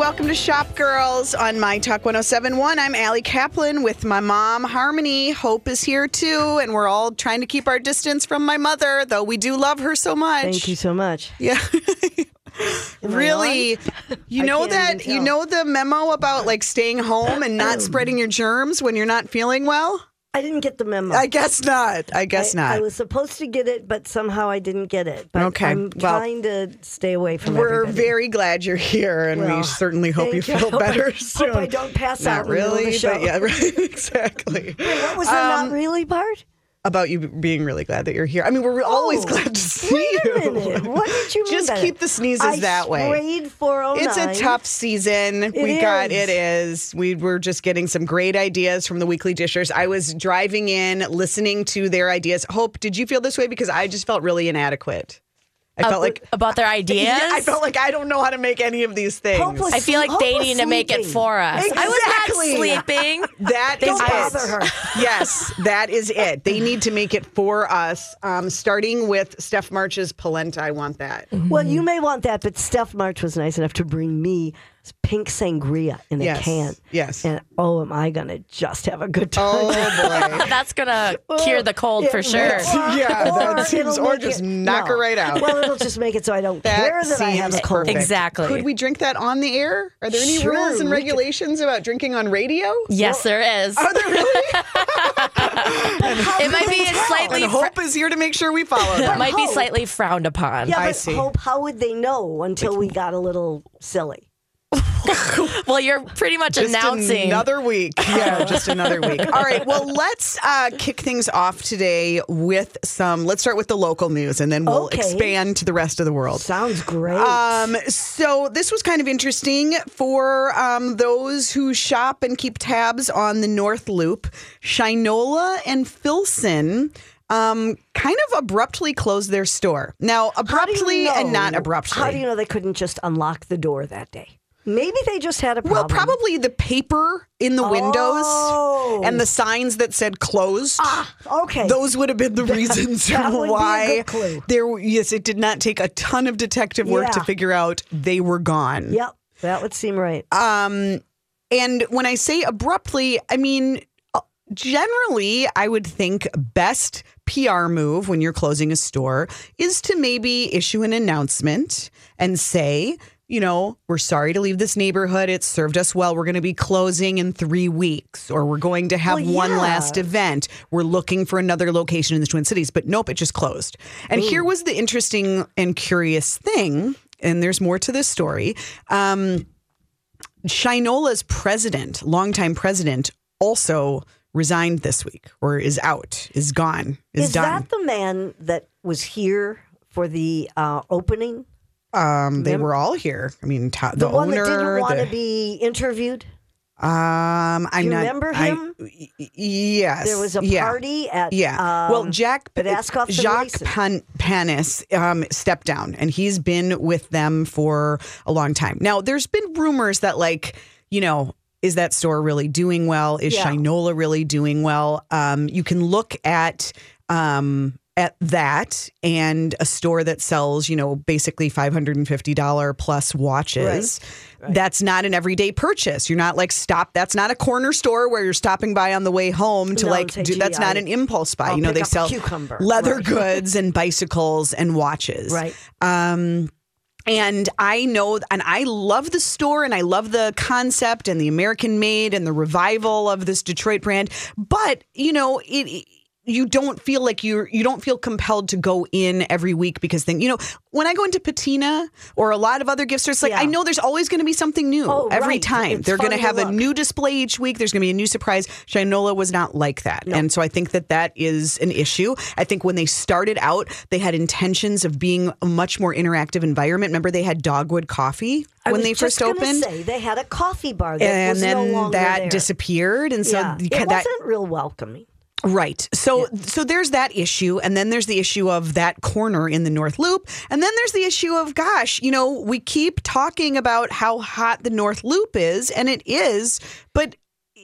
welcome to Shop Girls on My Talk 1071. I'm Allie Kaplan with my mom, Harmony. Hope is here too, and we're all trying to keep our distance from my mother, though we do love her so much. Thank you so much. Yeah. really, you know that you know the memo about like staying home and not spreading your germs when you're not feeling well? I didn't get the memo. I guess not. I guess I, not. I was supposed to get it, but somehow I didn't get it. But Okay, I'm well, trying to stay away from We're everybody. very glad you're here, and we certainly hope you feel Hope I- better hope soon. I don't pass Not out in the really, the show. but yeah, right, exactly. What was the Um, not really part? About you being really glad that you're here. I mean, we're always Oh, glad to see you. What did you mean Just keep the sneezes I that way. sprayed 409. It's a oh tough season. we got it is. We were just getting some great ideas from the weekly dishers. I was driving in, listening to their ideas. Hope, did you feel this way? Because I just felt really inadequate. I felt like about their ideas. Yeah, I felt like I don't know how to make any of these things. Hope was- I feel like they was need to make it for us. I was Exactly. not sleeping. That is Don't it. bother her. Yes, that is it. They need to make it for us. Um, starting with Steph March's polenta. I want that. Well, you may want that, but Steph March was nice enough to bring me pink sangria in a Yes, can. yes. And oh, am I going to just have a good oh, time? Oh boy. That's gonna cure the cold for sure. will. Yeah, that Or seems- it'll or make just it- knock her right out. Well, it'll just make it so I don't That care that I have a cold. perfect. Exactly. Could we drink that on the air? Are there any Sure, rules and we could- regulations about drinking on radio? Yes, there is. Are there really? It might be slightly. and fr- Hope is here to make sure we follow it them. might be slightly frowned upon. Yeah, I but see. Hope, how would they know until we got a little silly? Well, you're pretty much Just announcing. another week. Yeah, just another week. All right. Well, let's uh, kick things off today with some. Let's start with the local news, and then we'll Okay. expand to the rest of the world. Sounds great. Um, so this was kind of interesting for um, those who shop and keep tabs on the North Loop. Shinola and Filson um, kind of abruptly closed their store. Now, How do you abruptly and not abruptly. How do you know they couldn't just unlock the door that day? Maybe they just had a problem. well, probably the paper in the windows Oh. and the signs that said closed. Okay. Those would have been the reasons that would be a why there. Yes, it did not take a ton of detective work to figure out they were gone. Yep, that would seem right. Um, and when I say abruptly, I mean uh, generally, I would think best PR move when you're closing a store is to maybe issue an announcement and say, you know, we're sorry to leave this neighborhood. It served us well. We're going to be closing in three weeks, or we're going to have Well, one last event. We're looking for another location in the Twin Cities. But nope, it just closed. And here was the interesting and curious thing, and there's more to this story. Um, Shinola's president, longtime president, also resigned this week or is out, is gone, is, Is done. that the man that was here for the uh, opening? Um, they were all here. I mean, ta- the, The, one owner. that didn't want the- to be interviewed? um, I'm you not. remember I- him? y- yes. There was a yeah. party at. Yeah. well, um, Jack at Ascot and Jacques. Pan, Panis um, stepped down, and he's been with them for a long time. Now, there's been rumors that, like, you know, is that store really doing well? Is Yeah. Shinola really doing well? Um, you can look at. Um, at that and a store that sells, you know, basically $550 plus watches. That's not an everyday purchase. You're not like stop. That's not a corner store where you're stopping by on the way home to No, like say, do, that's not an impulse buy. I'll you know, they sell cucumber. leather Right. goods and bicycles and watches. Right. Um, and I know, and I love the store and I love the concept and the American made and the revival of this Detroit brand. But, you know, it- you don't feel like you're, you don't feel compelled to go in every week because then, you know, when I go into Patina or a lot of other gift stores, like Yeah. I know there's always going to be something new Oh, every right. time. It's They're going to have a new display each week. There's going to be a new surprise. Shinola was not like that. And so I think that that is an issue. I think when they started out, they had intentions of being a much more interactive environment. Remember, they had Dogwood Coffee I when they first opened? Say, they had a coffee bar that and was then no longer that there. disappeared. And so yeah. it that, wasn't real welcoming. Right. So so there's that issue and then there's the issue of that corner in the North Loop and then there's the issue of gosh, you know, we keep talking about how hot the North Loop is and it is, but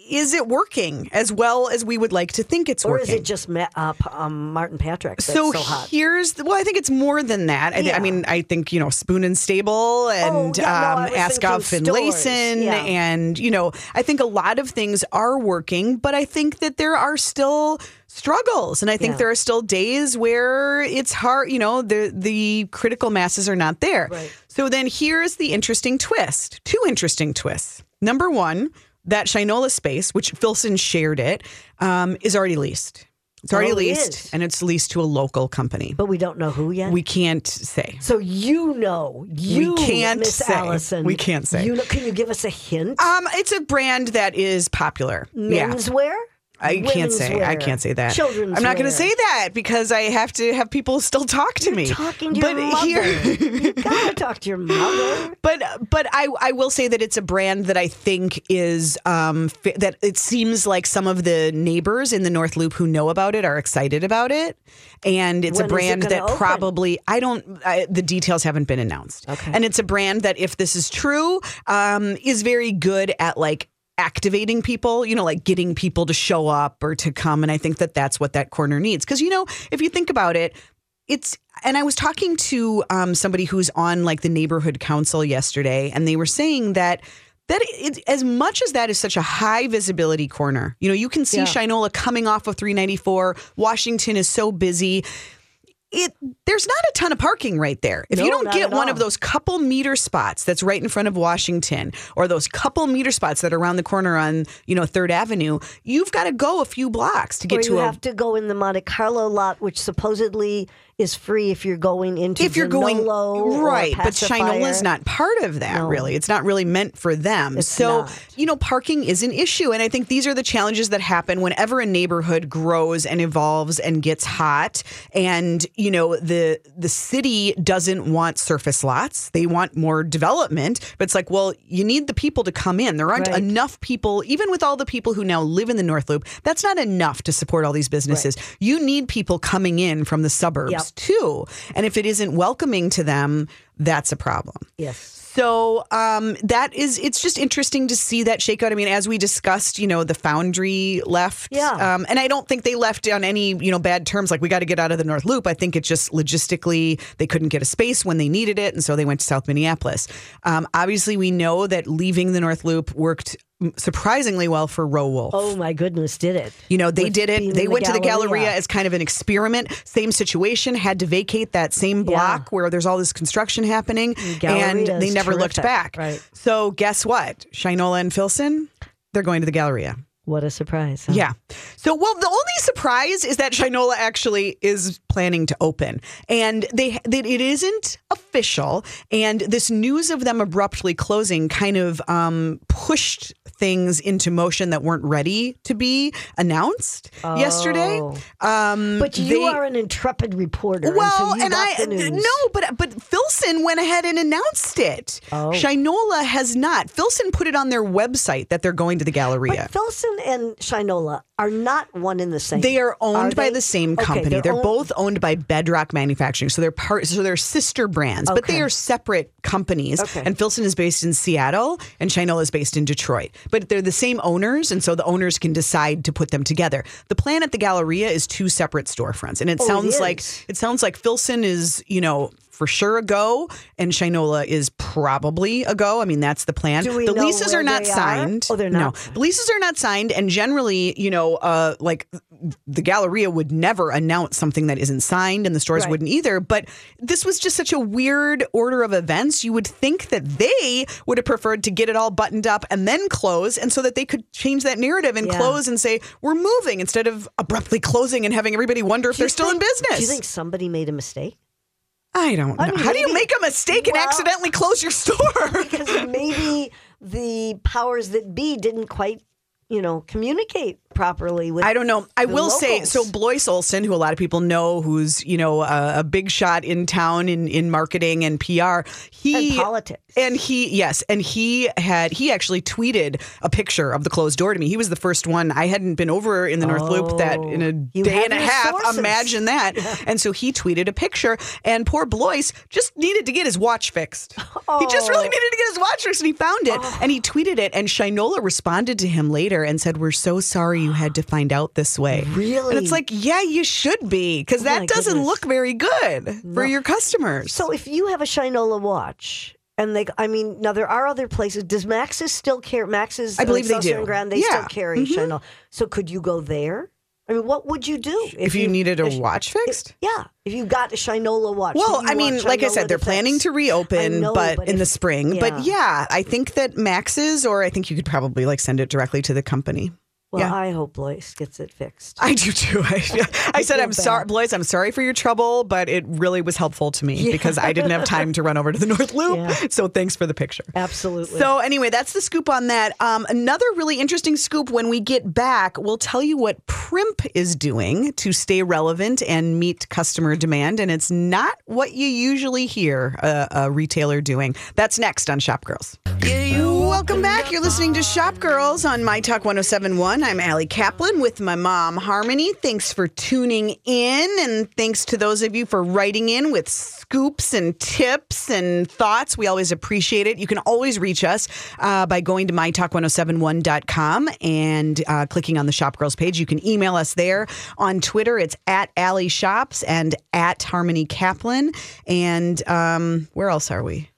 is it working as well as we would like to think it's Or working? Or is it just uh, P- um, Martin Patrick that's so, so, hot? here's the, well, I think it's more than that. I, Yeah. I mean, I think you know Spoon and Stable and Oh, yeah, no, um, was Ask out thinking stores. Yeah. and you know, I think a lot of things are working, but I think that there are still struggles, and I think Yeah. there are still days where it's hard. You know, the the critical masses are not there. Right. So then here's the interesting twist. Two interesting twists. Number one, that Shinola space, which Filson shared it, um, is already leased. It's already Oh, it leased, is. and it's leased to a local company. but we don't know who yet. We can't say. so you know, you can't Miss say. Allison. We can't say. You know, can you give us a hint? Um, it's a brand that is popular. Yeah. I can't say. I can't say that. Children's I'm not going to say that because I have to have people still talk to me. Talking to but your mother. here, you gotta talk to your mother. but but I I will say that it's a brand that I think is um that it seems like some of the neighbors in the North Loop who know about it are excited about it, and it's When a is it brand that open? probably I don't I, the details haven't been announced. Okay. and it's a brand that if this is true, um, is very good at like activating people, you know, like getting people to show up or to come. And I think that that's what that corner needs. Because, you know, if you think about it, it's, and I was talking to um, somebody who's on like the neighborhood council yesterday, and they were saying that. That it, as much as that is such a high visibility corner, you know, you can see Yeah. Shinola coming off of 394. Washington is so busy it there's not a ton of parking right there. If you don't get one all. of those couple meter spots that's right in front of Washington or those couple meter spots that are around the corner on, you know, 3rd Avenue, you've got to go a few blocks to get Or get you to a have to go in the Monte Carlo lot, which supposedly is free if you're going into if you're going or right, but. Shinola is not part of that. No. Really, it's not really meant for them. It's so not. you know, parking is an issue, and I think these are the challenges that happen whenever a neighborhood grows and evolves and gets hot. And you know, the the city doesn't want surface lots; they want more development. But it's like, well, you need the people to come in. There aren't Right. enough people, even with all the people who now live in the North Loop. That's not enough to support all these businesses. You need people coming in from the suburbs Yep. Too. And if it isn't welcoming to them, that's a problem. Yes. So um, that is, it's just interesting to see that shakeout. I mean, as we discussed, you know, the foundry left. Yeah. Um, and I don't think they left on any, you know, bad terms. Like we got to get out of the North Loop. I think it just logistically they couldn't get a space when they needed it, and so they went to South Minneapolis. Um, obviously, we know that leaving the North Loop worked surprisingly well for Row Wolf. Oh my goodness, did it? You know, they With did it. They went to the Galleria. As kind of an experiment. Same situation, had to vacate that same block where there's all this construction happening, Galleria and they never looked back. Right. So, guess what? Shinola and Filson, they're going to the Galleria. What a surprise! huh? Yeah. So, well, the only surprise is that Shinola actually is planning to open, and they that it isn't official. And this news of them abruptly closing kind of um, pushed things into motion that weren't ready to be announced yesterday. Oh. Um, But you they- are an intrepid reporter. well, and, so and I no, but but Filson went ahead and announced it. Oh. Shinola has not. Filson put it on their website that they're going to the Galleria. But Filson and Shinola are not one in the same. They are owned by they? the same Okay, company. they're owned- both owned by Bedrock Manufacturing. So they're part so they're sister brands, but they are separate companies. Okay. And Filson is based in Seattle and Shinola is based in Detroit. But they're the same owners and so the owners can decide to put them together. The plan at the Galleria is two separate storefronts. And it Oh, it sounds like it sounds like Filson is, you know, for sure a go, and Shinola is probably a go. I mean, that's the plan. The leases are not they are? signed. Oh, they're No, not. the leases are not signed, and generally, you know, uh, like the Galleria would never announce something that isn't signed, and the stores Right. wouldn't either. But this was just such a weird order of events. You would think that they would have preferred to get it all buttoned up and then close, and so that they could change that narrative and Yeah. close and say we're moving instead of abruptly closing and having everybody wonder if Do they're still in business. Do you think somebody made a mistake? I don't know. I mean, How do you maybe- make a mistake and well- accidentally close your store? Because maybe the powers that be didn't quite, you know, communicate properly with. I don't know. I will say so. Blois Olson, who a lot of people know, who's you know a, a big shot in town in in marketing and PR. He And politics. and he yes, and he had he actually tweeted a picture of the closed door to me. He was the first one. I hadn't been over in the North Loop that in a Oh. Day and a half. sources. Imagine that. And so he tweeted a picture, and poor Blois just needed to get his watch fixed. He just really Oh. needed to get his watch fixed, and he found it, oh. and he tweeted it. And Shinola responded to him later letter and said, "We're so sorry you had to find out this way." Really? And it's like, yeah, you should be because Oh that doesn't goodness. look very good for your customers. So if you have a Shinola watch, and they, I mean, now there are other places. Does Max's still carry? Max's, I believe uh, they Excelsior do. And Grand, they Yeah. still carry mm-hmm. Shinola. So could you go there? I mean, what would you do if, you, needed a if- watch fixed. Yeah, if you got a Shinola watch. Well, I mean, like I said, they're planning fix. to reopen, know, but, but in if- the spring. yeah. But yeah, I think that Max's, or I think you could probably like send it directly to the company. Well, yeah. I hope Blois gets it fixed. I do too. I, I said, I'm sorry, bad. Blois, I'm sorry for your trouble, but it really was helpful to me because I didn't have time to run over to the North Loop. Yeah. So thanks for the picture. Absolutely. So anyway, that's the scoop on that. Um, another really interesting scoop when we get back, we'll tell you what Primp is doing to stay relevant and meet customer demand, and it's not what you usually hear a, a retailer doing. That's next on Shop Girls. Welcome back. You're listening to Shop Girls on My Talk 1071. I'm Allie Kaplan with my mom, Harmony. Thanks for tuning in, and thanks to those of you for writing in with scoops and tips and thoughts. We always appreciate it. You can always reach us uh, by going to mytalk1071.com and uh, clicking on the Shop Girls page. You can email us there. On Twitter, it's at Allie Shops and at Harmony Kaplan. And um, where else are we?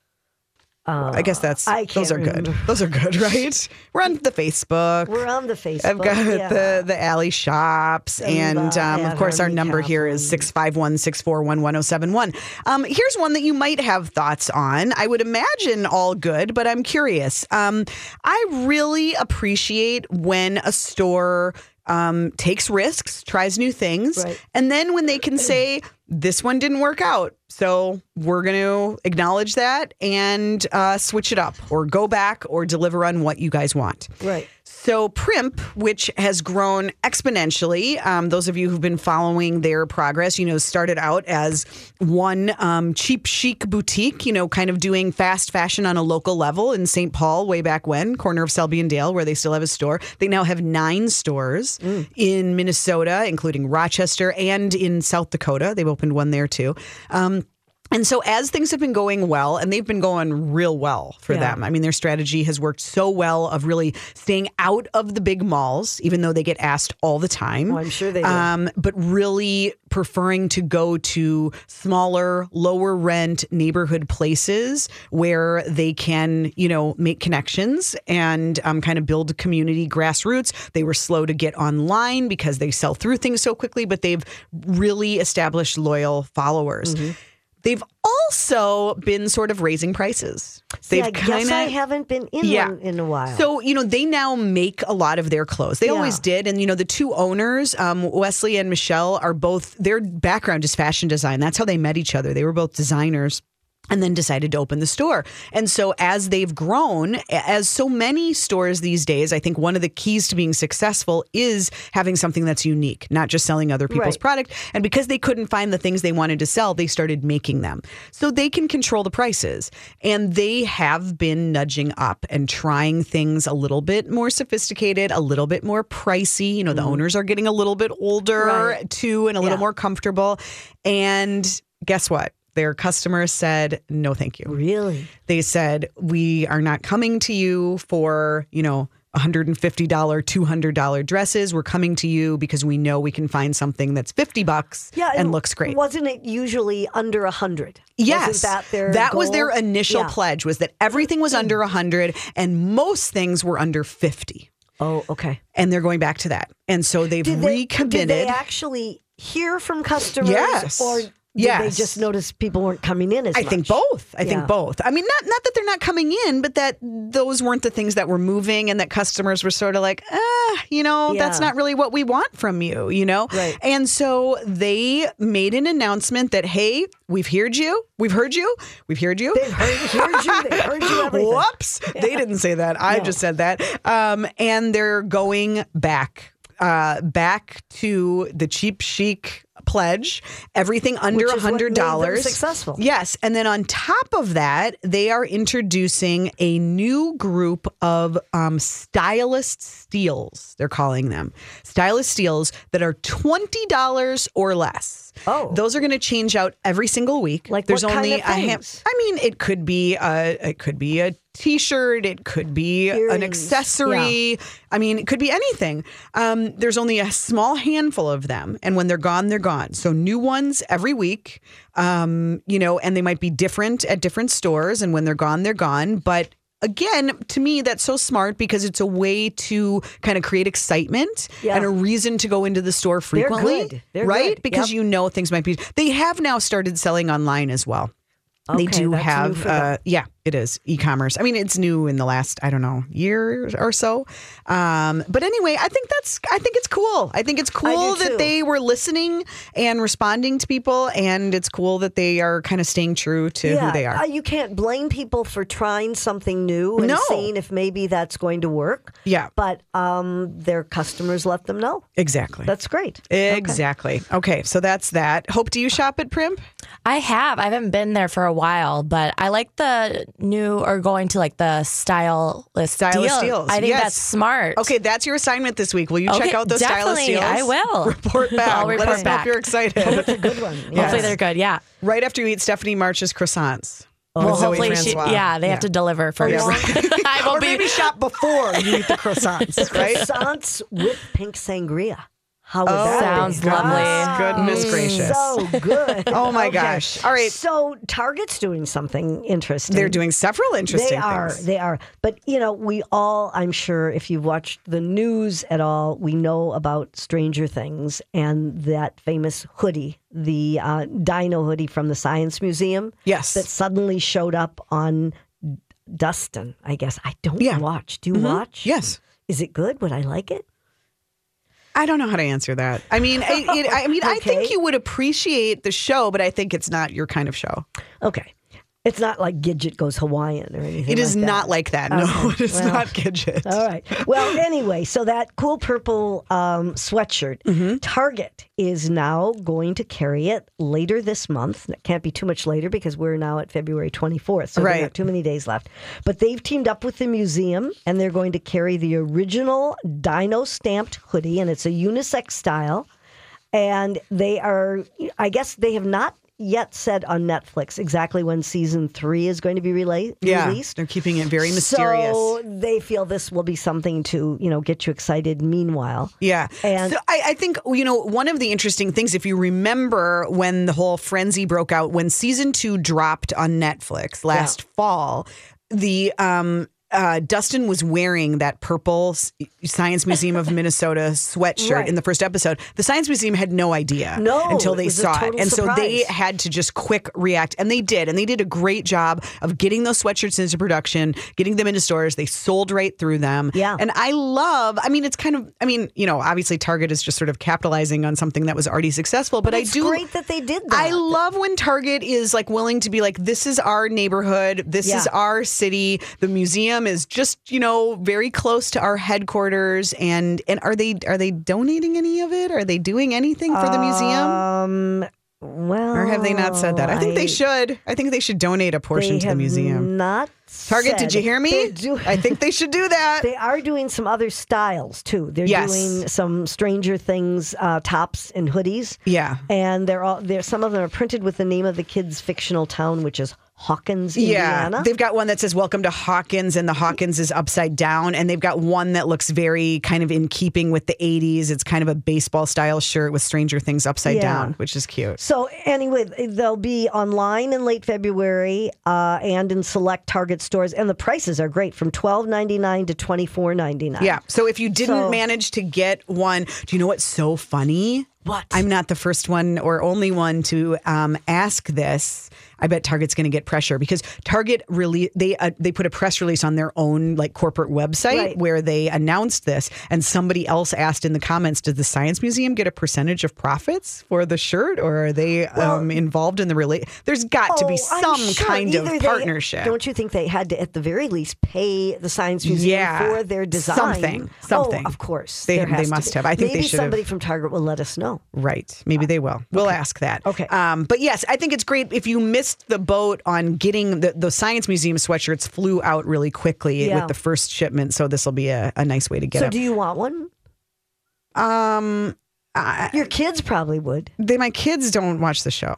I guess that's I those are good. Those are good, right? We're on the Facebook. We're on the Facebook. I've got yeah. the the Allie Shops, and, And, uh, um, of course, our number here is Kaplan. six five one six four one one zero seven one. Um, here's one that you might have thoughts on. I would imagine all good, but I'm curious. Um, I really appreciate when a store um, takes risks, tries new things, Right. and then when they can say this one didn't work out, so we're going to acknowledge that and uh, switch it up, or go back, or deliver on what you guys want. Right. So, Primp, which has grown exponentially, um, those of you who've been following their progress, you know, started out as one um, cheap chic boutique, you know, kind of doing fast fashion on a local level in St. Paul way back when, corner of Selby and Dale, where they still have a store. They now have nine stores in Minnesota, including Rochester and in South Dakota. They've opened one there too. Um, and so, as things have been going well, and they've been going real well for Yeah. them, I mean, their strategy has worked so well of really staying out of the big malls, even though they get asked all the time. Oh, I'm sure they do. Um, but really preferring to go to smaller, lower rent neighborhood places where they can, you know, make connections and um, kind of build community grassroots. They were slow to get online because they sell through things so quickly, but they've really established loyal followers. Mm-hmm. They've also been sort of raising prices. They've I guess kinda- I haven't been in Yeah. one in a while. so, you know, they now make a lot of their clothes. They Yeah. always did. And, you know, the two owners, um, Wesley and Michelle, are both, their background is fashion design. That's how they met each other. They were both designers. And then decided to open the store. And so, as they've grown, as so many stores these days, I think one of the keys to being successful is having something that's unique, not just selling other people's Right. product. And because they couldn't find the things they wanted to sell, they started making them. So they can control the prices. And they have been nudging up and trying things a little bit more sophisticated, a little bit more pricey. You know, the mm-hmm. owners are getting a little bit older. Right. too and a little more comfortable. And guess what? Their customers said, no, thank you really, they said we are not coming to you for you know $150 $200 dresses we're coming to you because we know we can find something that's 50 bucks yeah, and looks great Wasn't it usually under a hundred? Yes, Wasn't that their that was their initial Yeah. pledge was that everything was under 100 and most things were under 50 Oh, okay. and they're going back to that and so they've Did they, recommitted did they actually hear from customers? Yes. Or Yes. they just noticed people weren't coming in as much. I much? think both. I Yeah. think both. I mean, not not that they're not coming in, but that those weren't the things that were moving, and that customers were sort of like, ah, you know, that's not really what we want from you, you know. Right. And so they made an announcement that, hey, we've heard you, we've heard you, we've heard you. They've heard, heard you. They heard you everything. Whoops. They didn't say that. I No. just said that. Um, and they're going back, uh, back to the cheap chic pledge. Everything under a hundred dollars. successful. Yes. And then on top of that, they are introducing a new group of um, stylist steals. They're calling them stylist steals that are twenty dollars or less. Oh. those are going to change out every single week. Like there's what kind only of a hand. things? I mean, it could be a it could be a t-shirt it could be an Earrings, accessory i mean it could be anything um, there's only a small handful of them and when they're gone they're gone so new ones every week um, you know and they might be different at different stores and when they're gone they're gone but Again, to me, that's so smart because it's a way to kind of create excitement Yeah. and a reason to go into the store frequently. good. They're right? good. Because Yep. you know things might be. They have now started selling online as well. they do have, uh, yeah, it is e commerce. I mean, it's new in the last, I don't know, year or so. Um, but anyway, I think that's, I think it's cool. I think it's cool that they were listening and responding to people. And it's cool that they are kind of staying true to who they are. uh, you can't blame people for trying something new and No. seeing if maybe that's going to work. yeah, But um, their customers let them know. exactly. That's great. Exactly. Okay. so that's that. Hope, do you shop at Primp? I have. I haven't been there for a while, but I like the new or going to like the stylist Stylist deal. deals, I think yes. that's smart. Okay, that's your assignment this week. Will you check out those stylist definitely. deals? I will. Report back. I'll Let report us know if back. you're excited. That's a good one. Hopefully they're good. Yeah. right after you eat Stephanie March's croissants. Oh, well, Zoe hopefully, she, yeah, they have to deliver oh, first. Yeah, right. I or will be. maybe shop before you eat the croissants, right? Croissants with pink sangria. How would Oh, that Sounds be? lovely. Goodness Mm, gracious. So good. Oh my Okay. gosh. All right. So Target's doing something interesting. They're doing several interesting things. They are. things. They are. But, you know, we all, I'm sure, if you've watched the news at all, we know about Stranger Things and that famous hoodie, the uh, dino hoodie from the Science Museum Yes. that suddenly showed up on Dustin, I guess. I don't Yeah. watch. Do you watch? yes. Is it good? Would I like it? I don't know how to answer that. I mean, I, it, I mean, I think you would appreciate the show, but I think it's not your kind of show. Okay. It's not like Gidget goes Hawaiian or anything. It is like not like that. No, Okay. it is Well, not Gidget. All right. Well, anyway, so that cool purple um, sweatshirt, Mm-hmm. Target is now going to carry it later this month. It can't be too much later because we're now at February 24th, so Right. not too many days left. But they've teamed up with the museum and they're going to carry the original dino stamped hoodie, and it's a unisex style. And they are, I guess they have not yet said on Netflix exactly when season three is going to be rela- yeah, released. they're keeping it very mysterious. So they feel this will be something to, you know, get you excited. Meanwhile, Yeah. And- so I, I think, you know, one of the interesting things, if you remember when the whole frenzy broke out, when season two dropped on Netflix last fall, the, um, uh, Dustin was wearing that purple Science Museum of Minnesota sweatshirt Right. in the first episode. The Science Museum had no idea No, until they saw it. And so they had to just quick react. And they did. And they did a great job of getting those sweatshirts into production, getting them into stores. They sold right through them. Yeah. And I love, I mean, it's kind of, I mean, you know, obviously Target is just sort of capitalizing on something that was already successful, but, it's I do. great that they did that. I love when Target is like willing to be like, this is our neighborhood, this is our city. The museum is just, you know, very close to our headquarters. And and are they are they donating any of it? Are they doing anything for the museum? Um, well, Or have they not said that? I think they should. I think they should donate a portion to the museum. Not Target, said. did you hear me? Do, I think they should do that. they are doing some other styles too. They're Yes. doing some Stranger Things uh, tops and hoodies. yeah. And they're all there. Some of them are printed with the name of the kid's fictional town, which is Hawkins, Indiana. Yeah, they've got one that says "Welcome to Hawkins," and the Hawkins is upside down, and they've got one that looks very kind of in keeping with the '80s. It's kind of a baseball style shirt with Stranger Things upside Yeah. down, which is cute. So anyway, they'll be online in late February uh, and in select Target stores, and the prices are great from twelve ninety nine to twenty four ninety nine. Yeah. So if you didn't So- manage to get one, do you know what's so funny? What? I'm not the first one or only one to um, ask this. I bet Target's going to get pressure because Target really they uh, they put a press release on their own like corporate website Right. where they announced this, and somebody else asked in the comments, "Does the Science Museum get a percentage of profits for the shirt, or are they um, involved in the relate?" There's got to be Oh, some sure kind of they- partnership. don't you think they had to, at the very least, pay the Science Museum Yeah, for their design? something, something. Oh, of course. They- they must have. I think they Maybe somebody from Target will let us know. Right. Maybe they will. We'll ask that. Okay. Um, but yes, I think it's great if you missed the boat on getting the, the Science Museum sweatshirts flew out really quickly Yeah. with the first shipment. So this will be a, a nice way to get it. So, it. do you want one? um, I, Your kids probably would. they, my kids don't watch the show.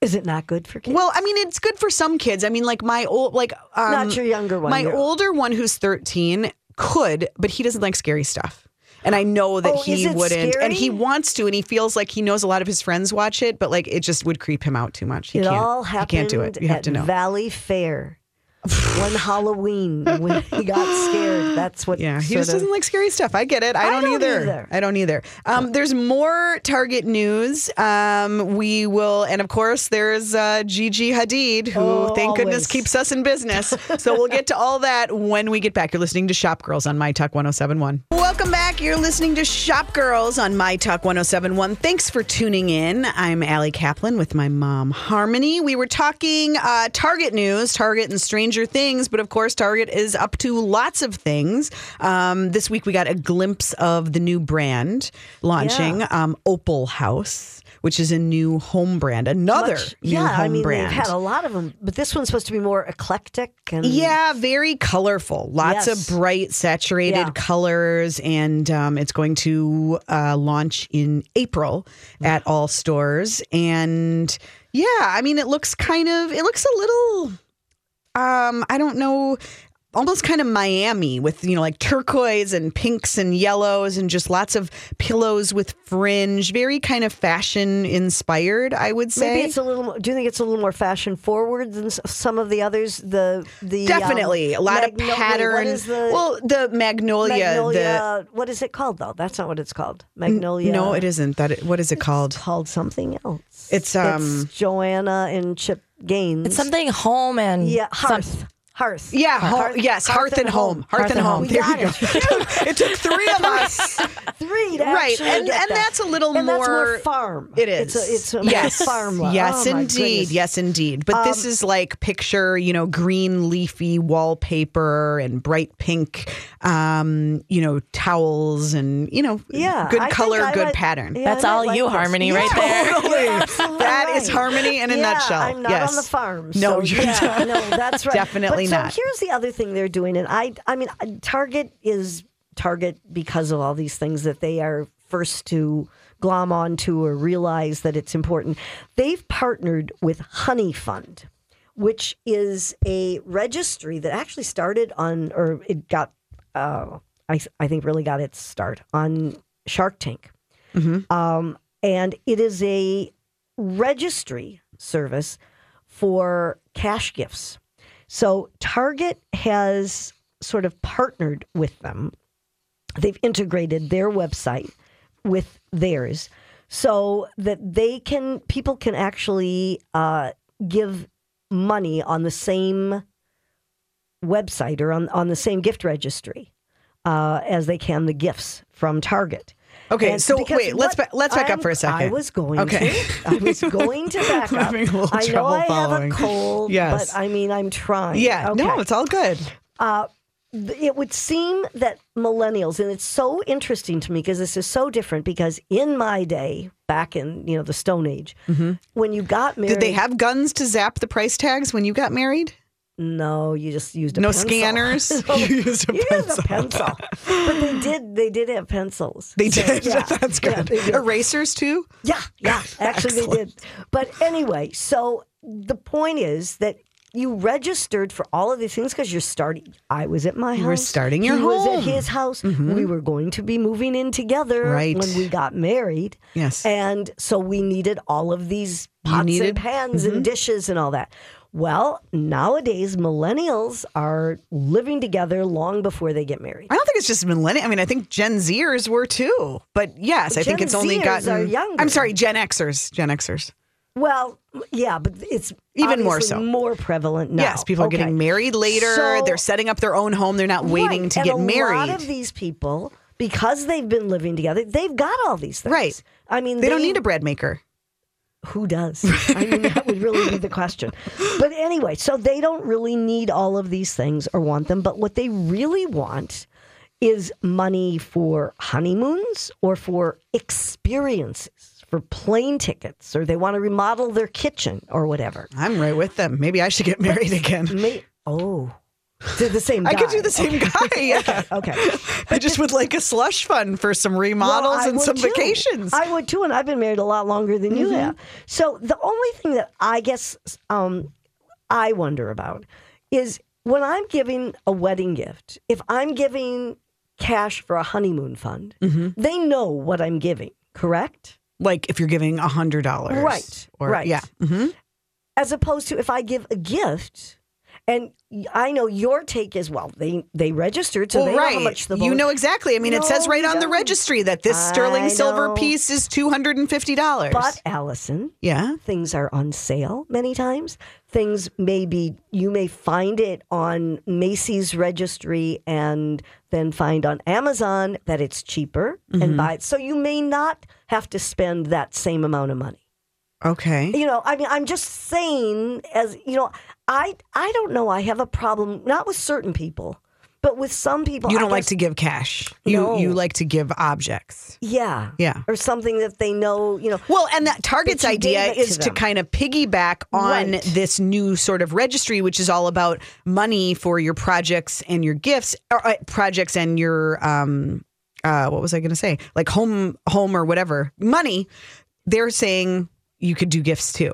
Is it not good for kids? Well, I mean, it's good for some kids. I mean, like my old, like um, Not your younger one, My older one, who's thirteen, could, but he doesn't like scary stuff. And I know that Oh, he wouldn't, and he wants to, and he feels like he knows a lot of his friends watch it, but like it just would creep him out too much. He it can't. all he happened can't do it. You have at to know. Valley Fair. One Halloween when he got scared. That's what. Yeah, he just of- doesn't like scary stuff. I get it. I, I don't, don't either. either. I don't either. Um, there's more Target news. Um, we will, and of course, there's uh, Gigi Hadid, who, Oh, thank goodness, keeps us in business. so we'll get to all that when we get back. You're listening to Shop Girls on My Talk 1071. Welcome back. You're listening to Shop Girls on My Talk 1071. Thanks for tuning in. I'm Allie Kaplan with my mom, Harmony. We were talking uh, Target news, Target and Stranger Things, but of course, Target is up to lots of things. Um, this week, we got a glimpse of the new brand launching, um, Opal House, which is a new home brand, another much- new yeah, home I mean brand. they've had a lot of them, but this one's supposed to be more eclectic and Yeah, very colorful. Lots Yes. of bright, saturated Yeah. colors, and um, it's going to uh, launch in April at all stores. And yeah, I mean, it looks kind of, it looks a little, um, I don't know. Almost kind of Miami with, you know, like turquoise and pinks and yellows and just lots of pillows with fringe. Very kind of fashion inspired, I would say. Maybe it's a little. Do you think it's a little more fashion forward than some of the others? The the um, Definitely a lot Magno- of wait, pattern. What is the well, the magnolia, magnolia? what is it called though? That's not what it's called. Magnolia. No, it isn't. That what is it called? called something else. It's, um, it's Joanna and Chip Gaines. It's something home and Yeah, some- hearth. Hearth. Yeah, yes, hearth, and home. Hearth, and home. We There got you go. it took three of us. Three to Right, and- get and that. that's a little and That's more- more farm. It is. It's a, it's a yes, farm. look. yes, Oh, indeed. Um, yes, indeed. But this is like picture, you know, green leafy wallpaper and bright pink, um, you know, towels and you know, Yeah, good I color, good might- pattern. yeah, That's all like you, this. Harmony, Yeah, right there. Totally. you're absolutely That is harmony in a Yeah, nutshell. I'm not yes. on the farm. No, so you're not. no, that's right. Definitely but, not. So here's the other thing they're doing, and I, I mean, Target is Target because of all these things that they are first to glom onto or realize that it's important. They've partnered with Honey Fund, which is a registry that actually started on, or it got, uh, I, I think, really got its start on Shark Tank. Um, and it is a registry service for cash gifts. So Target has sort of partnered with them. They've integrated their website with theirs so that they can people can actually uh, give money on the same website or on, on the same gift registry uh, as they can the gifts from Target. Okay, And so wait, let's ba- let's back up I'm- for a second. I was going Okay. to. I was going to back up. having a little I know I following. have a cold, Yes. but I mean I'm trying. Yeah, okay. no, it's all good. Th- it would seem that millennials, and it's so interesting to me because this is so different. Because in my day, back in you know the Stone Age, when you got married, Mm-hmm. Did they have guns to zap the price tags when you got married? No, you just used a No pencil. scanners? No, You used a you pencil. used a pencil. but they did. They did have pencils. They So, did. yeah, That's good. did. Erasers too. Yeah, yeah. Actually, they did. But anyway, so the point is that you registered for all of these things because you're starting. I was at my house. You were starting your he was home. Mm-hmm. at his house. We were going to be moving in together Right. when we got married. Yes. And so we needed all of these pots needed- and pans Mm-hmm. and dishes and all that. Well, nowadays millennials are living together long before they get married. I don't think it's just millennial. I mean, I think Gen Zers were too. But yes, I think it's only Zers gotten. are younger. I'm sorry, Gen Xers. Gen Xers. Well, yeah, but it's Even more so. more prevalent now. Yes, people are Okay. getting married later. So- They're setting up their own home. They're not waiting Right, to and get married. a lot of these people, because they've been living together, they've got all these things. Right. I mean, they don't need a bread maker. Who does? I mean, that would really be the question. But anyway, so they don't really need all of these things or want them. But what they really want is money for honeymoons or for experiences, for plane tickets, or they want to remodel their kitchen or whatever. I'm right with them. Maybe I should get married again. May- oh, To the same guy. I could do the same guy. Yeah. Okay. I just would like a slush fund for some remodels Well, and some too. vacations. I would too, and I've been married a lot longer than you have. So the only thing that I guess um, I wonder about is when I'm giving a wedding gift, if I'm giving cash for a honeymoon fund, they know what I'm giving, correct? like if you're giving a hundred dollars, Right, Or, right. Yeah. hmm As opposed to if I give a gift. And I know your take is well. They they registered, so well, they right. know how much the you know exactly. I mean, it says right on the registry that this sterling I silver piece is two hundred and fifty dollars. But Allison, yeah, things are on sale many times. Things may be, you may find it on Macy's registry and then find on Amazon that it's cheaper Mm-hmm. and buy it. So you may not have to spend that same amount of money. Okay. You know, I mean, I'm just saying, as you know, I I don't know. I have a problem not with certain people, but with some people. You I don't like to give cash. You No. you like to give objects. yeah, Yeah. or something that they know. You know, Well, and that Target's But you gave idea to is to, kind of piggyback on Right. this new sort of registry, which is all about money for your projects and your gifts, or uh, projects and your um, uh, what was I going to say? Like home, home or whatever money. They're saying you could do gifts too.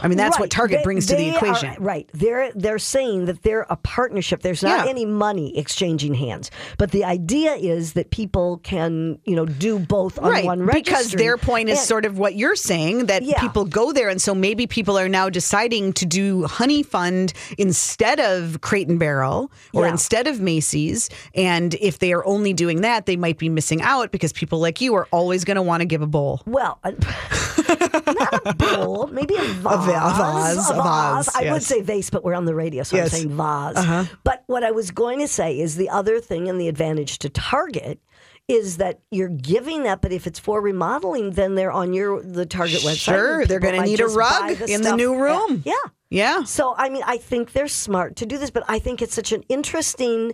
I mean, that's what Target They- brings to the they are- equation. right. They're they're saying that they're a partnership. There's not Yeah. any money exchanging hands. But the idea is that people can, you know, do both on right one registry. because their point is And- sort of what you're saying that Yeah. people go there and so maybe people are now deciding to do honey fund instead of crate and barrel or Yeah. instead of macy's and if they are only doing that they might be missing out because people like you are always going to want to give a bowl Well, uh, not a bowl, maybe a vase. va- a vase, a vase, I would say vase, but we're on the radio, so Yes. Uh-huh. I'm saying vase. But what I was going to say is the other thing and the advantage to Target is that you're giving that, but if it's for remodeling, then they're on your the Target website. Sure, they're gonna need a rug in the new room. Yeah. yeah So, I mean, I think they're smart to do this, but I think it's such an interesting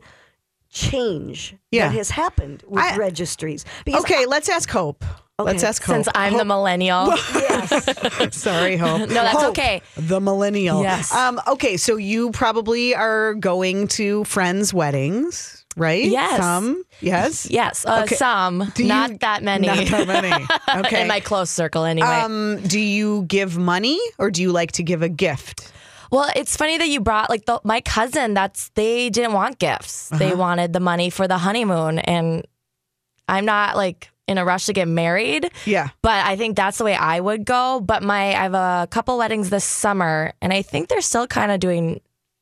change Yeah. that has happened with I- registries. Because okay let's ask hope let's ask hope Since I'm the millennial. yes, Sorry, Hope. No, that's Hope, okay. The millennial. Yes. Um, okay, so you probably are going to friends' weddings, right? Yes. Some. Yes. Yes, uh, Okay. some, Do you- not that many. Not that many. Okay. In my close circle, anyway. um, do you give money or do you like to give a gift? well, it's funny that you brought like the, my cousin. That's they didn't want gifts. They Uh-huh. wanted the money for the honeymoon, and I'm not like in a rush to get married. Yeah. But I think that's the way I would go. But my I have a couple weddings this summer, and I think they're still kind of doing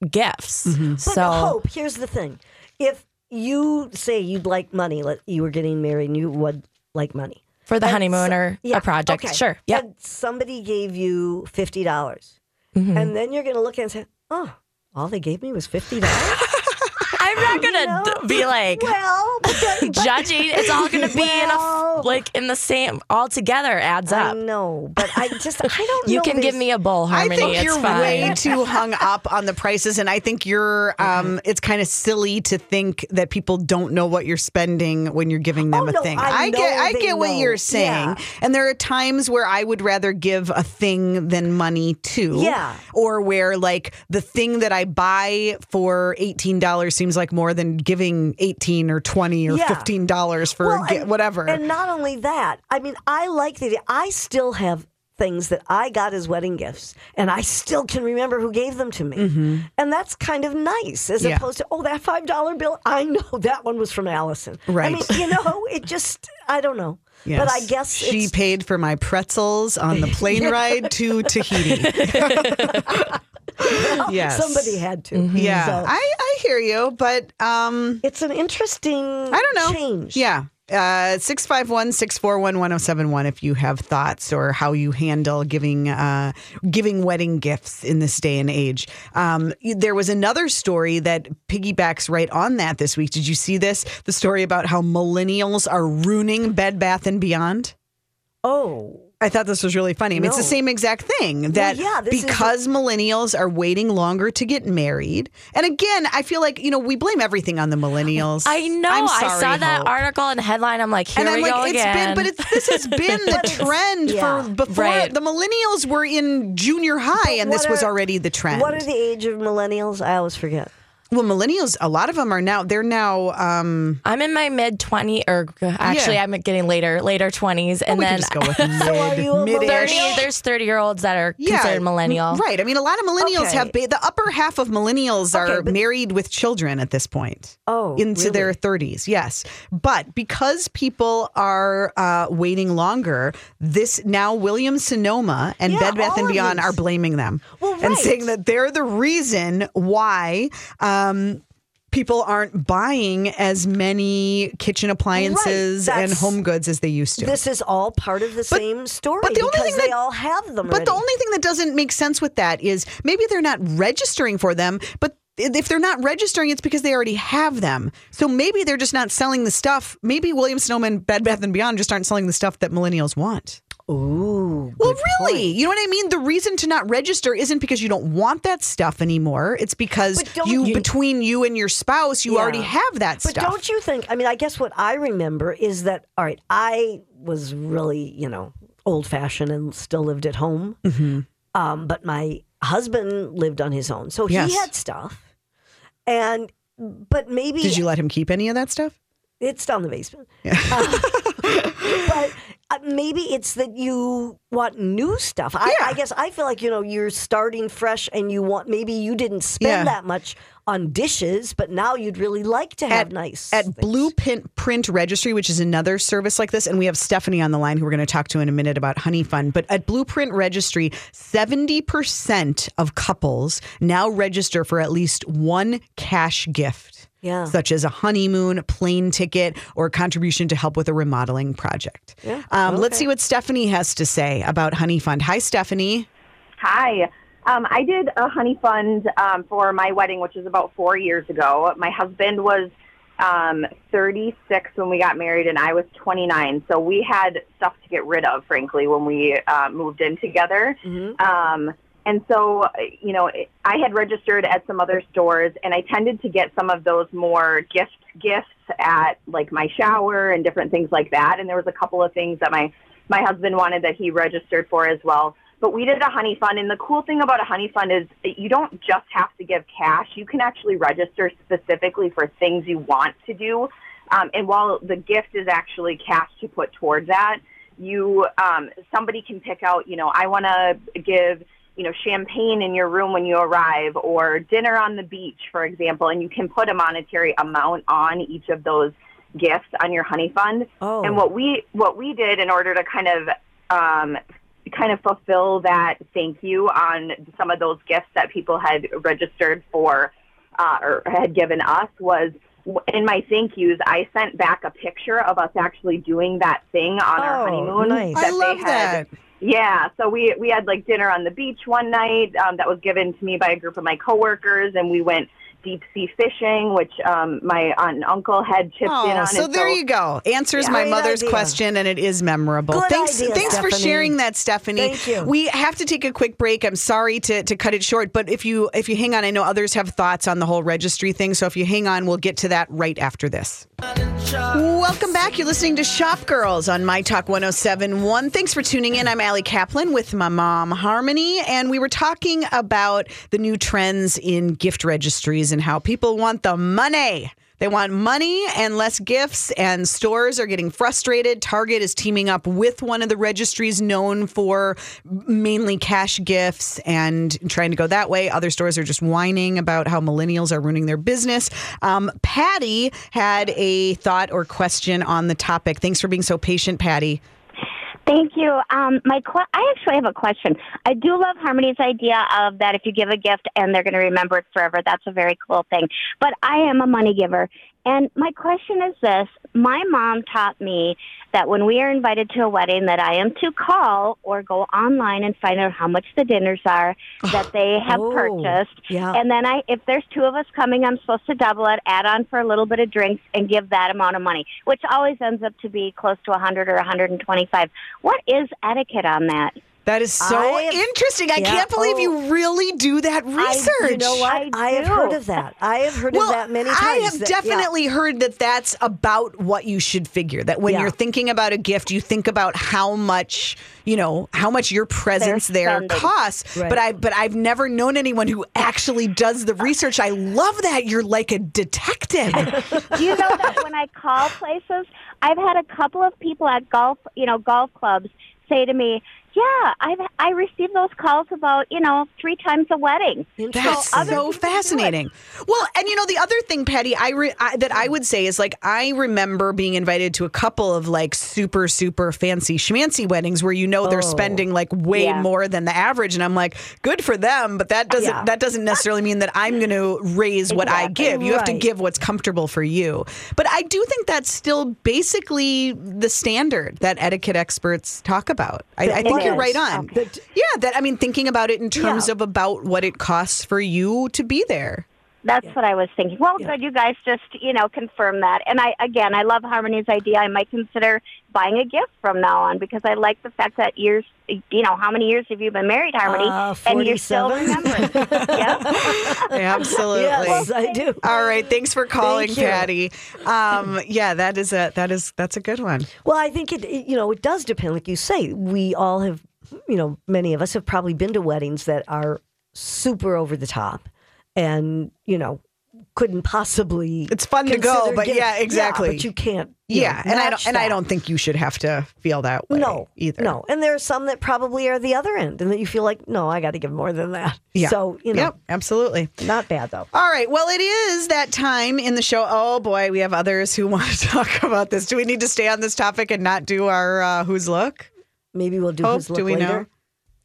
gifts. Mm-hmm. But So hope. Here's the thing: if you say you'd like money, let you were getting married, and you would like money for the And honeymoon so- or yeah, a project, okay. sure, yeah. And somebody gave you fifty dollars, Mm-hmm. and then you're going to look and say, "Oh, all they gave me was fifty dollars." I'm not gonna know? be like well, but but judging. It's all gonna be in a like in the same all together adds up. I up. know, but I just I don't. Know. You know can give me a bowl I harmony. think it's you're fine. way too hung up on the prices, and I think you're. Um, it's kind of silly to think that people don't know what you're spending when you're giving them Oh, a no, thing. I get, I they get what know. you're saying, Yeah. and there are times where I would rather give a thing than money too. Yeah. or where like the thing that I buy for eighteen dollars seems like more than giving eighteen or twenty or Yeah. fifteen dollars for Well, and- whatever. And not only that, I mean, I like the. I still have things that I got as wedding gifts, and I still can remember who gave them to me. And that's kind of nice, as Mm-hmm. Yeah. opposed to, oh, that $5 bill, I know that one was from Allison. Right. I mean, you know, it just, I don't know. But I guess she paid for my pretzels on the plane ride to Tahiti. yes. somebody had to. Yeah, So I, I hear you, but um, it's an interesting I don't know. change. Yeah. Uh, 651 641 1071 if you have thoughts or how you handle giving uh, giving wedding gifts in this day and age. Um, there was another story that piggybacks right on that this week. Did you see this? The story about how millennials are ruining Bed Bath and Beyond? Oh. I thought this was really funny. I mean, it's the same exact thing that yeah, this is- because millennials are waiting longer to get married. And again, I feel like, you know, we blame everything on the millennials. I know. I'm I saw that Hope. article and headline. I'm like, here And I'm we like, go it's again. been, but it's, this has been the trend yeah. for before. Right. The millennials were in junior high, and this what was already the trend. What are the age of millennials? I always forget. Well, millennials, a lot of them are now, they're now, um, I'm in my mid 20 or actually Yeah. I'm getting later, later 20s and we can then just go with are you a mid, 30 there's 30 year olds that are considered millennial. Right. I mean, a lot of millennials Okay. have the upper half of millennials Okay, are but- married with children at this point. Oh, into their 30s. Yes, but because people are uh, waiting longer, this now Williams Sonoma and Yeah, Bed Bath and Beyond these. are blaming them Well, and saying that they're the reason why. Um, Um, people aren't buying as many kitchen appliances and home goods as they used to. This is all part of the same story but the only because thing they that- all have them. But the only thing that doesn't make sense with that is maybe they're not registering for them, but if they're not registering, it's because they already have them. So maybe they're just not selling the stuff. Maybe Williams Sonoma, Bed Bath and Beyond just aren't selling the stuff that millennials want. Ooh. Well, really, point. you know what I mean? The reason to not register isn't because you don't want that stuff anymore. It's because you, you- between you and your spouse, you Yeah. already have that But stuff. But don't you think? I mean, I guess what I remember is that, all right, I was really, you know, old fashioned and still lived at home. Mm-hmm. Um, but my husband lived on his own. So Yes. he had stuff. And, but maybe Did you let him keep any of that stuff? it's down the basement. Uh, but uh, Uh, maybe it's that you want new stuff. I, Yeah. I guess I feel like you know you're starting fresh, and you want maybe you didn't spend Yeah. that much on dishes, but now you'd really like to have nice at things. Blueprint Print Registry, which is another service like this, and we have Stephanie on the line who we're going to talk to in a minute about Honey Fund. But at Blueprint Registry, seventy percent of couples now register for at least one cash gift. Yeah. Such as a honeymoon, plane ticket, or a contribution to help with a remodeling project. Yeah, Um, Let's see what Stephanie has to say about Honey Fund. Hi, Stephanie. Hi. Um, I did a honey fund um, for my wedding, which was about four years ago. My husband was um, 36 when we got married, and I was 29. So we had stuff to get rid of, frankly, when we uh, moved in together. Um, and so, you know, I had registered at some other stores, and I tended to get some of those more gift gifts at like my shower and different things like that. And there was a couple of things that my my husband wanted that he registered for as well. But we did a honey fund, and the cool thing about a honey fund is you don't just have to give cash. You can actually register specifically for things you want to do. Um, and while the gift is actually cash to put towards that, you um, somebody can pick out. You know, I want to give you know champagne in your room when you arrive, or dinner on the beach, for example, and you can put a monetary amount on each of those gifts on your honey fund. Oh. And what we what we did in order to kind of um, kind of fulfill that thank you on some of those gifts that people had registered for uh, or had given us was in my thank yous, I sent back a picture of us actually doing that thing on our Oh, honeymoon. nice. I love they had, that. Yeah, so we we had like dinner on the beach one night um, that was given to me by a group of my coworkers, and we went deep sea fishing, which um, my aunt and uncle had chipped in Oh, on. so there you go. Answers Yeah. my mother's idea. question, and it is memorable. Good thanks, idea, thanks for sharing that, Stephanie. Thank you. We have to take a quick break. I'm sorry to, to cut it short, but if you if you hang on, I know others have thoughts on the whole registry thing. So if you hang on, we'll get to that right after this. Welcome back. You're listening to Shop Girls on My Talk 1071. Thanks for tuning in. I'm Allie Kaplan with my mom, Harmony, and we were talking about the new trends in gift registries and how people want the money. They want money and less gifts, and stores are getting frustrated. Target is teaming up with one of the registries known for mainly cash gifts and trying to go that way. Other stores are just whining about how millennials are ruining their business. Um, Patty had a thought or question on the topic. Thanks for being so patient, Patty. Thank you. Um, my que- I actually have a question. I do love Harmony's idea of that if you give a gift and they're going to remember it forever. That's a very cool thing. But I am a money giver. And my question is this. My mom taught me that when we are invited to a wedding that I am to call or go online and find out how much the dinners are that they have Oh, purchased. yeah. And then I if there's two of us coming, I'm supposed to double it, add on for a little bit of drinks and give that amount of money, which always ends up to be close to 100 or 125. What is etiquette on that? That is so I have- interesting. I Yeah, can't believe oh. you really do that research. I, you know what? I I, have heard of that. I have heard of that many times. I have that- yeah. definitely heard that that's about what you should figure. That when Yeah. you're thinking about a gift, you think about how much you know how much your presence They're there spending. costs. Right. But I but I've never known anyone who actually does the research. I love that you're like a detective. Do you know that when I call places, I've had a couple of people at golf, you know, golf clubs say to me, "Yeah, I've I receive those calls about, you know, three times a wedding." That's so it. fascinating. Well, and you know the other thing, Patty, I, re- I that I would say is like I remember being invited to a couple of like super super fancy schmancy weddings where you know they're Oh. spending like way Yeah. more than the average, and I'm like, good for them, but that doesn't Yeah. that doesn't necessarily mean that I'm going to raise what I give. You have to give what's comfortable for you. But I do think that's still basically the standard that etiquette experts talk about. I, I think It you're right on. That- yeah, that I mean, thinking about it in terms Yeah. of about what it costs for you to be there. That's what I was thinking. Well, good. You guys just, you know, confirm that. And I, again, I love Harmony's idea. I might consider buying a gift from now on because I like the fact that years, you know, how many years have you been married, Harmony? Uh, and you're still 47. remembering. yeah. Absolutely. Yes, I do. All right. Thanks for calling, Thank. Patty. Um, yeah, that is a that is that's a good one. Well, I think it, it- you know, it does depend. Like you say, we all have, you know, many of us have probably been to weddings that are super over the top and, you know, couldn't possibly. It's fun to go, but getting- yeah, exactly. but you can't. you Yeah, know, and I don't and I don't think you should have to feel that way. No, either. No, and there are some that probably are the other end, and that you feel like, no, I got to give more than that. Yeah. So you know, Yep. Absolutely. not bad though. All right. Well, it is that time in the show. Oh boy, we have others who want to talk about this. Do we need to stay on this topic and not do our uh, who's look? Maybe we'll do Hope, his look do we later. know?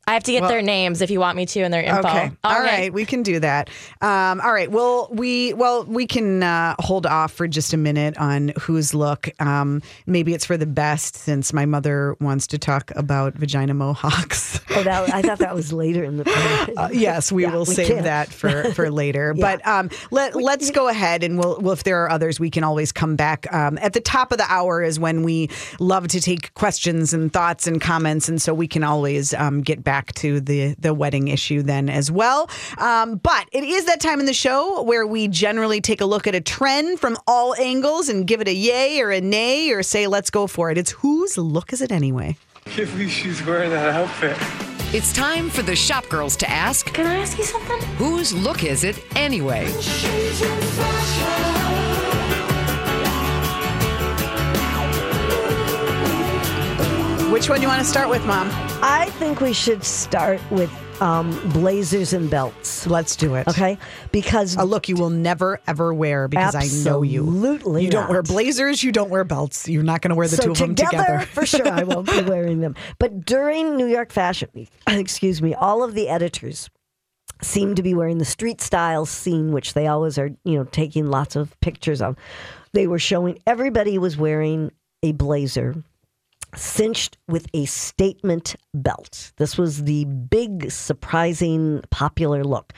I have to get Well- their names if you want me to and their info. Okay. All right, we can do that. Um, all right. Well, we well we can uh, hold off for just a minute on whose look. Um, maybe it's for the best since my mother wants to talk about vagina mohawks. Oh, that, I thought that was later in the. Uh, yes, we Yeah, will we save can. that for for later. Yeah. But um, let let's go ahead and we'll, well if there are others, we can always come back. Um, at the top of the hour is when we love to take questions and thoughts and comments, and so we can always um, get back to the the wedding issue then as well. Um, but it is that time in the show where we generally take a look at a trend from all angles and give it a yay or a nay or say let's go for it. It's whose look is it anyway? can't believe she's wearing that outfit. It's time for the shop girls to ask Can I ask you something? whose look is it anyway? Which one do you want to start with, Mom? I think we should start with um, blazers and belts. Let's do it. Okay, because A look you will never ever wear because I know you. Absolutely You don't not. wear blazers. You don't wear belts. You're not going to wear the so two of them together. for sure, I won't be wearing them. But during New York Fashion Week, excuse me, all of the editors seem to be wearing the street style scene, which they always are, you know, taking lots of pictures of. They were showing everybody was wearing a blazer cinched with a statement belt. This was the big, surprising, popular look.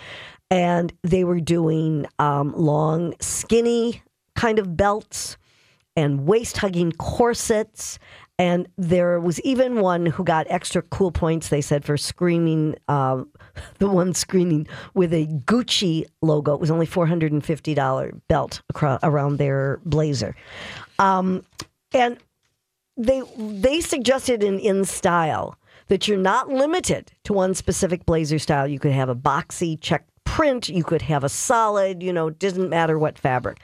And they were doing um, long, skinny kind of belts and waist hugging corsets. And there was even one who got extra cool points, they said, for screaming, um, the one screaming with a Gucci logo. It was only $450 belt acro- around their blazer. Um, and they they suggested in InStyle that you're not limited to one specific blazer style. You could have a boxy check print. You could have a solid. You know, doesn't matter what fabric.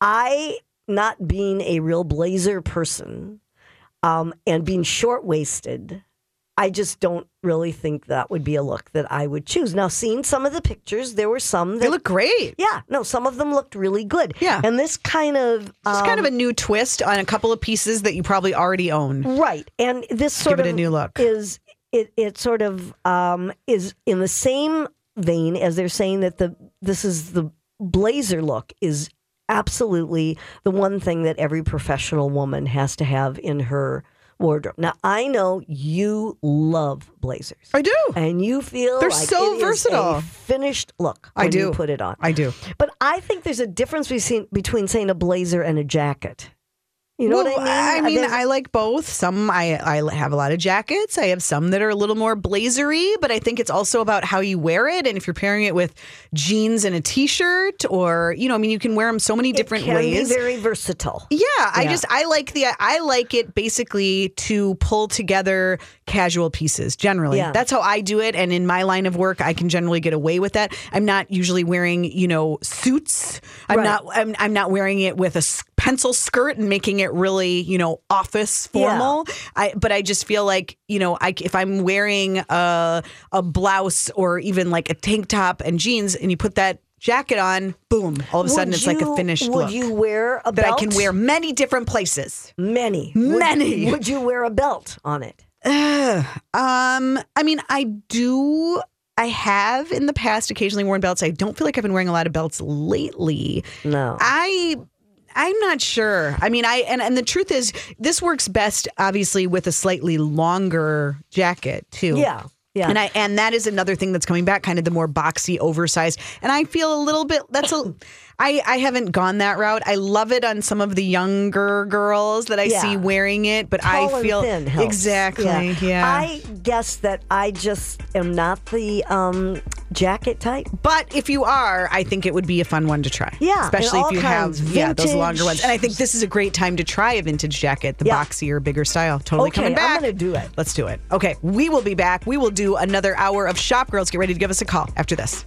I not being a real blazer person, um, and being short waisted. I just don't really think that would be a look that I would choose. Now, seeing some of the pictures, there were some that They look great. yeah, no, some of them looked really good. Yeah. and this kind of It's kind of um, a new twist on a couple of pieces that you probably already own. Right. And this sort Give it of a new look. is it it sort of um, is in the same vein as they're saying that the this is the blazer look is absolutely the one thing that every professional woman has to have in her wardrobe. Now I know you love blazers. I do. And you feel They're like so versatile. a finished look I when you do. put it on. I do. But I think there's a difference between between saying a blazer and a jacket. You know Well, what I mean? I mean, There's- I like both. Some I I have a lot of jackets. I have some that are a little more blazery, but I think it's also about how you wear it and if you're pairing it with jeans and a t-shirt or you know, I mean, you can wear them so many different ways. very versatile. Yeah, I just I like the I like it basically to pull together casual pieces generally. Yeah. That's how I do it and in my line of work I can generally get away with that. I'm not usually wearing, you know, suits. I'm Right. not I'm, I'm not wearing it with a pencil skirt and making it really, you know, office formal. I but I just feel like, you know, I if I'm wearing a a blouse or even like a tank top and jeans and you put that jacket on, boom, all of a sudden Would it's like a finished Would look you wear a belt? that? I can wear many different places. Many. Many. Would, you wear a belt on it? Um, I mean, I do. I have in the past occasionally worn belts. I don't feel like I've been wearing a lot of belts lately. No. I. I'm not sure. I mean, I and, and the truth is, this works best, obviously, with a slightly longer jacket too. yeah. Yeah. And I and that is another thing that's coming back, kind of the more boxy, oversized. And I feel a little bit that's a I, I haven't gone that route. I love it on some of the younger girls that I Yeah. see wearing it, but Tall I feel exactly. Yeah. I guess that I just am not the um, jacket type. but if you are, I think it would be a fun one to try. Yeah, especially if you have yeah those longer ones. And I think this is a great time to try a vintage jacket, the Yeah. boxier, bigger style. Totally Okay, coming back. I'm gonna do it. Let's do it. Okay, we will be back. We will do another hour of Shop Girls. Get ready to give us a call after this.